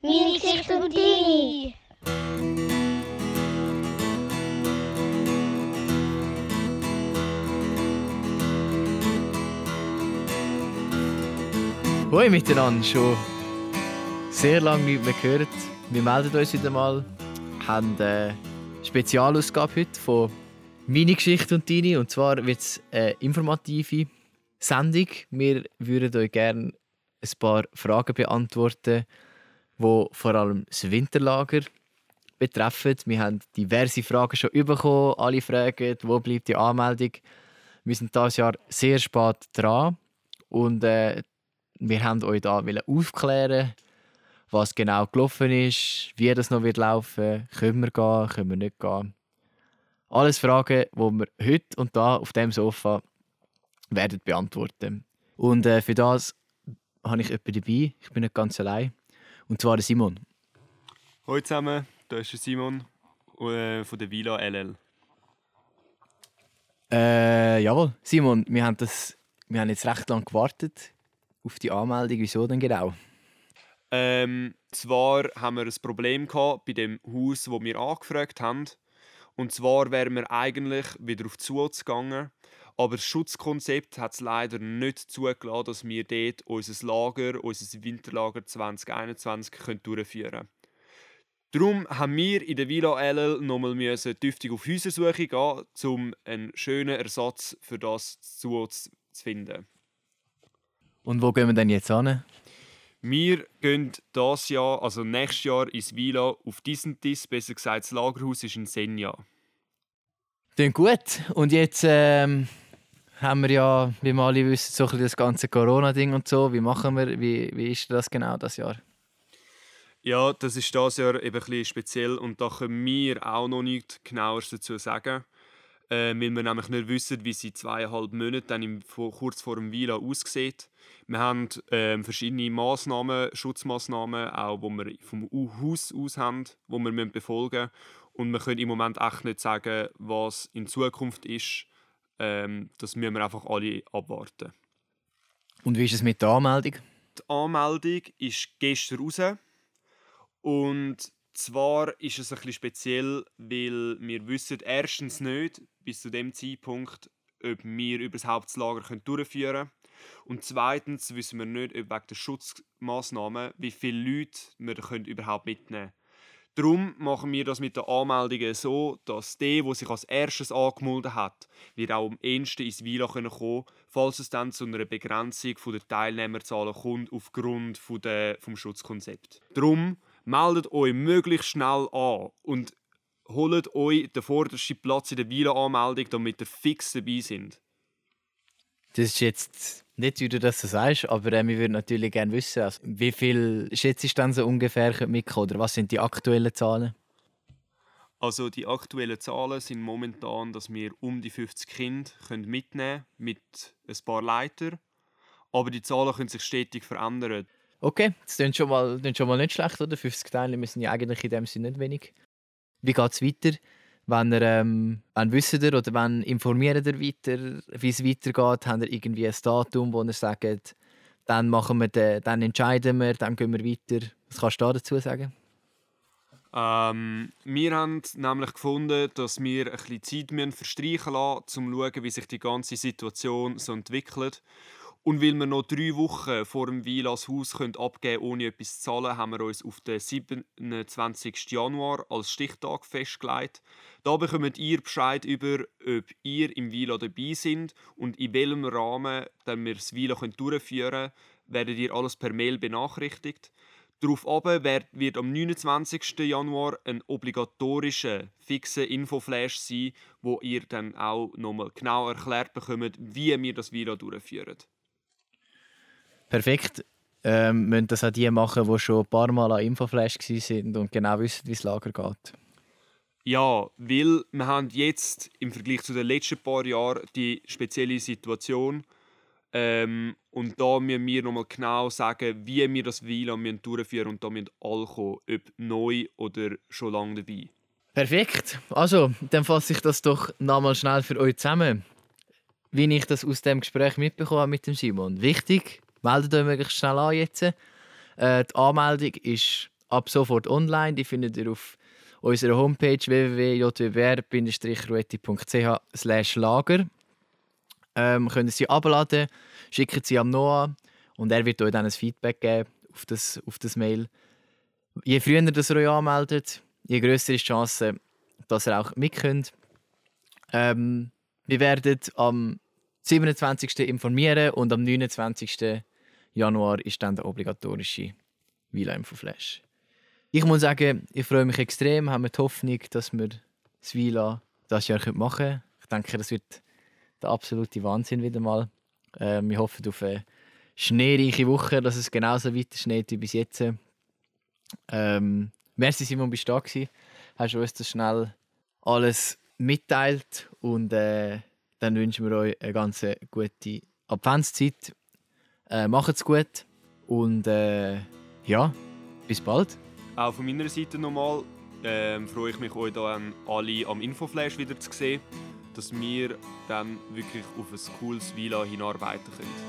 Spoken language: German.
Geschichte und deine. Hoi miteinander, schon sehr lange nicht mehr gehört. Wir melden uns wieder mal. Wir haben eine Spezialausgabe heute von «Meine Geschichte und deine». Und zwar wird es eine informative Sendung. Wir würden euch gerne ein paar Fragen beantworten, die vor allem das Winterlager betreffen. Wir haben diverse Fragen schon bekommen. Alle fragen, wo bleibt die Anmeldung? Wir sind dieses Jahr sehr spät dran und äh, wir haben euch da aufklären, was genau gelaufen ist, wie das noch wird laufen, können wir gehen, können wir nicht gehen. Alles Fragen, die wir heute und da auf dem Sofa werden beantworten. Und äh, für das habe ich jemanden dabei. Ich bin nicht ganz allein. Und zwar Simon. Hallo zusammen, hier ist Simon äh, von der Villa LL. Äh, jawohl, Simon, wir haben, das, wir haben jetzt recht lange gewartet auf die Anmeldung. Wieso denn genau? Ähm, zwar haben wir ein Problem gehabt bei dem Haus, wo wir angefragt haben. Und zwar wären wir eigentlich wieder auf die gegangen. Aber das Schutzkonzept hat es leider nicht zugelassen, dass wir dort unser Lager, unser Winterlager 2021 durchführen können. Darum haben wir in der Villa LL nochmal tüftig auf Häusersuche gehen, um einen schönen Ersatz für das zu finden. Und wo gehen wir denn jetzt hin? Wir gehen das Jahr, also nächstes Jahr ins Villa auf diesen Tisch, besser gesagt das Lagerhaus ist in Senja. Klingt gut. Und jetzt ähm, haben wir ja, wie wir alle wissen, so ein das ganze Corona-Ding und so. Wie machen wir, wie, wie ist das genau das Jahr? Ja, das ist das Jahr eben ein speziell und da können wir auch noch nichts genaueres dazu sagen. Äh, weil wir nämlich nicht wissen, wie sie zweieinhalb Monate dann im, kurz vor dem Vila aussieht. Wir haben äh, verschiedene Massnahmen, Schutzmaßnahmen, auch wo wir vom Haus aus haben, wo wir befolgen müssen. Und wir können im Moment echt nicht sagen, was in Zukunft ist. Ähm, das müssen wir einfach alle abwarten. Und wie ist es mit der Anmeldung? Die Anmeldung ist gestern raus. Und zwar ist es ein bisschen speziell, weil wir wissen erstens nicht bis zu dem Zeitpunkt, ob wir über das Hauptlager durchführen können. Und zweitens wissen wir nicht, ob wegen der Schutzmaßnahmen, wie viele Leute wir können überhaupt mitnehmen können. Darum machen wir das mit den Anmeldungen so, dass der, der sich als erstes angemeldet hat, wird auch am ehesten ins Vila kommen können, falls es dann zu einer Begrenzung der Teilnehmerzahlen kommt aufgrund des Schutzkonzepts. Darum meldet euch möglichst schnell an und holt euch den vordersten Platz in der Vila-Anmeldung, damit ihr fix dabei sind. Das ist jetzt nicht, wie du das so sagst, aber äh, wir würden natürlich gerne wissen, also, wie viel schätzt du dann so ungefähr mitkommen oder was sind die aktuellen Zahlen? Also die aktuellen Zahlen sind momentan, dass wir um die 50 Kinder mitnehmen können mit ein paar Leitern. Aber die Zahlen können sich stetig verändern. Okay, das klingt schon mal, schon mal nicht schlecht, oder? 50 Teilnehmer sind ja eigentlich in dem Sinne nicht wenig. Wie geht es weiter? Wenn ihr, ähm, wenn wisst ihr oder wenn informiert ihr weiter, wie es weitergeht? Habt ihr irgendwie ein Datum, wo ihr sagt, dann, machen wir den, dann entscheiden wir, dann gehen wir weiter? Was kannst du dazu sagen? Ähm, wir haben nämlich gefunden, dass wir ein bisschen Zeit verstreichen lassen, um zu schauen, wie sich die ganze Situation so entwickelt. Und weil wir noch drei Wochen vor dem Vilas Haus können abgeben ohne etwas zu zahlen, haben wir uns auf den 27. Januar als Stichtag festgelegt. Da bekommt ihr Bescheid über, ob ihr im Vila dabei sind und in welchem Rahmen dann wir das Vila durchführen können, werdet ihr alles per Mail benachrichtigt. Darauf wird am 29. Januar ein obligatorischer, fixer Infoflash sein, wo ihr dann auch nochmal genau erklärt bekommt, wie wir das Vila durchführen perfekt. Ähm, müssen das auch die machen, die schon ein paar Mal an Infoflash sind und genau wissen, wie das Lager geht. Ja, weil wir haben jetzt im Vergleich zu den letzten paar Jahren die spezielle Situation ähm, und da müssen wir nochmal genau sagen, wie wir das WLAN durchführen und da müssen alle kommen, ob neu oder schon lange dabei. Perfekt. Also, dann fasse ich das doch nochmal schnell für euch zusammen. Wie ich das aus dem Gespräch mitbekommen habe mit dem Simon. Wichtig, meldet euch möglichst schnell an jetzt. Äh, die Anmeldung ist ab sofort online. Die findet ihr auf unserer Homepage www.jwr-ruetti.ch lager. Ähm, könnt ihr sie abladen, schicken sie am Noah und er wird euch dann ein Feedback geben auf das, auf das Mail. Je früher ihr euch anmeldet, je grösser ist die Chance, dass ihr auch mit könnt. Ähm, wir werden am 27. informieren und am 29. Januar ist dann der obligatorische Vila Info Flash. Ich muss sagen, ich freue mich extrem, haben wir die Hoffnung, dass wir das Vila das Jahr machen können. Ich denke, das wird der absolute Wahnsinn wieder mal. Äh, wir hoffen auf eine schneereiche Woche, dass es genauso weiter schneit wie bis jetzt. Ähm, merci Simon, bist du da gewesen. Hast du uns das schnell alles mitteilt und äh, dann wünschen wir euch eine ganz gute Adventszeit. Äh, macht's gut und äh, ja, bis bald. Auch von meiner Seite nochmal ähm, freue ich mich, euch dann alle am Infoflash wieder zu sehen, dass wir dann wirklich auf ein cooles Villa hinarbeiten können.